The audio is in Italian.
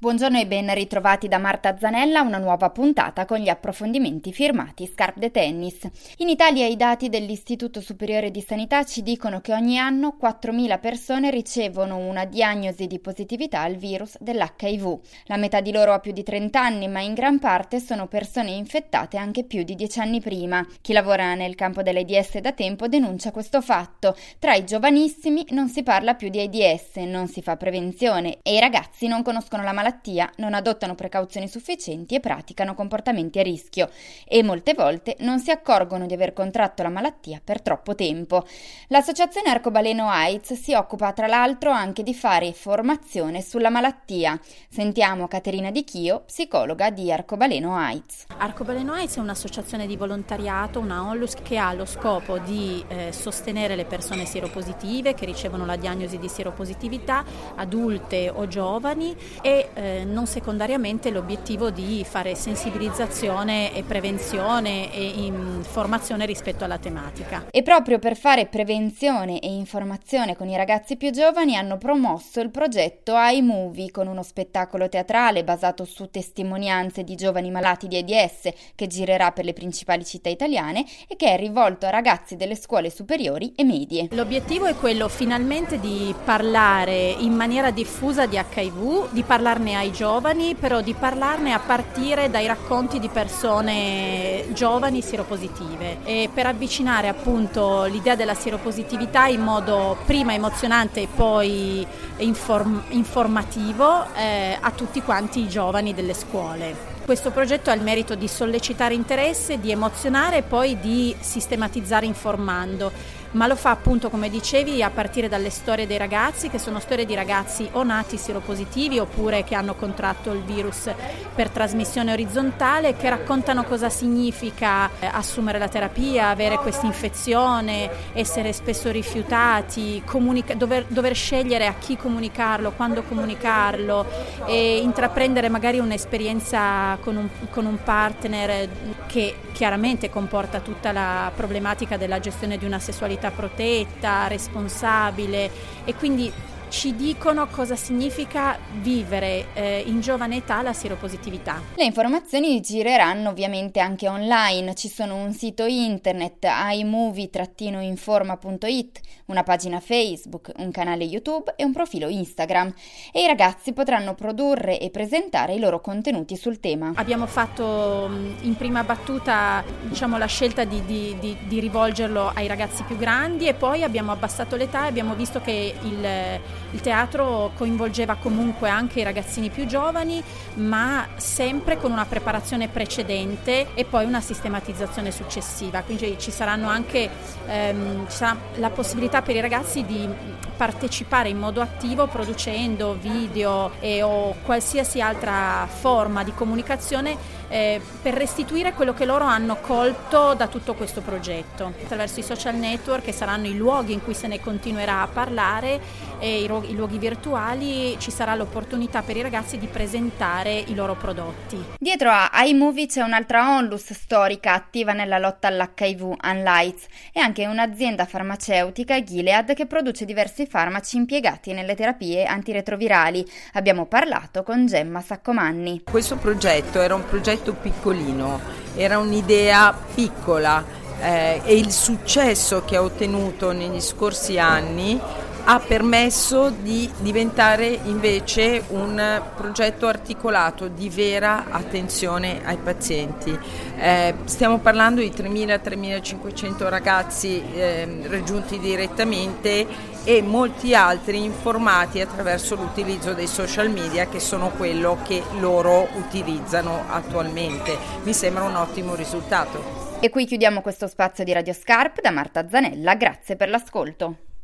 Buongiorno e ben ritrovati da Marta Zanella, una nuova puntata con gli approfondimenti firmati Scarp de Tennis. In Italia i dati dell'Istituto Superiore di Sanità ci dicono che ogni anno 4.000 persone ricevono una diagnosi di positività al virus dell'HIV. La metà di loro ha più di 30 anni, ma in gran parte sono persone infettate anche più di 10 anni prima. Chi lavora nel campo dell'AIDS da tempo denuncia questo fatto. Tra i giovanissimi non si parla più di AIDS, non si fa prevenzione e i ragazzi non conoscono la malattia malattia non adottano precauzioni sufficienti e praticano comportamenti a rischio e molte volte non si accorgono di aver contratto la malattia per troppo tempo. L'associazione Arcobaleno AIDS si occupa tra l'altro anche di fare formazione sulla malattia. Sentiamo Caterina Di Chio, psicologa di Arcobaleno AIDS. Arcobaleno AIDS è un'associazione di volontariato, una onlus che ha lo scopo di eh, sostenere le persone sieropositive che ricevono la diagnosi di sieropositività, adulte o giovani e eh, non secondariamente l'obiettivo di fare sensibilizzazione e prevenzione e informazione rispetto alla tematica. E proprio per fare prevenzione e informazione con i ragazzi più giovani hanno promosso il progetto iMovie con uno spettacolo teatrale basato su testimonianze di giovani malati di AIDS che girerà per le principali città italiane e che è rivolto a ragazzi delle scuole superiori e medie. L'obiettivo è quello finalmente di parlare in maniera diffusa di HIV, di parlarne parlarne ai giovani, però di parlarne a partire dai racconti di persone giovani sieropositive e per avvicinare appunto l'idea della sieropositività in modo prima emozionante e poi inform- informativo eh, a tutti quanti i giovani delle scuole. Questo progetto ha il merito di sollecitare interesse, di emozionare e poi di sistematizzare informando ma lo fa appunto come dicevi a partire dalle storie dei ragazzi che sono storie di ragazzi o nati sieropositivi oppure che hanno contratto il virus per trasmissione orizzontale che raccontano cosa significa eh, assumere la terapia, avere questa infezione, essere spesso rifiutati, comunica- dover, dover scegliere a chi comunicarlo, quando comunicarlo e intraprendere magari un'esperienza con un, con un partner che chiaramente comporta tutta la problematica della gestione di una sessualità sessualità protetta, responsabile e quindi ci dicono cosa significa vivere eh, in giovane età la sieropositività. Le informazioni gireranno ovviamente anche online, ci sono un sito internet imovie-informa.it, una pagina Facebook, un canale YouTube e un profilo Instagram e i ragazzi potranno produrre e presentare i loro contenuti sul tema. Abbiamo fatto in prima battuta diciamo, la scelta di, di, di, di rivolgerlo ai ragazzi più grandi e poi abbiamo abbassato l'età e abbiamo visto che il il teatro coinvolgeva comunque anche i ragazzini più giovani, ma sempre con una preparazione precedente e poi una sistematizzazione successiva. Quindi ci saranno anche ehm, ci sarà la possibilità per i ragazzi di partecipare in modo attivo producendo video e, o qualsiasi altra forma di comunicazione eh, per restituire quello che loro hanno colto da tutto questo progetto. Attraverso i social network che saranno i luoghi in cui se ne continuerà a parlare e i, i luoghi virtuali ci sarà l'opportunità per i ragazzi di presentare i loro prodotti. Dietro a iMovie c'è un'altra onlus storica attiva nella lotta all'HIV, Unlights, e anche un'azienda farmaceutica, Gilead, che produce diversi farmaci impiegati nelle terapie antiretrovirali. Abbiamo parlato con Gemma Saccomanni. Questo progetto era un progetto piccolino, era un'idea piccola eh, e il successo che ha ottenuto negli scorsi anni ha permesso di diventare invece un progetto articolato di vera attenzione ai pazienti. Eh, stiamo parlando di 3.000-3.500 ragazzi eh, raggiunti direttamente e molti altri informati attraverso l'utilizzo dei social media che sono quello che loro utilizzano attualmente. Mi sembra un ottimo risultato. E qui chiudiamo questo spazio di Radio Scarp da Marta Zanella, grazie per l'ascolto.